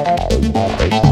Música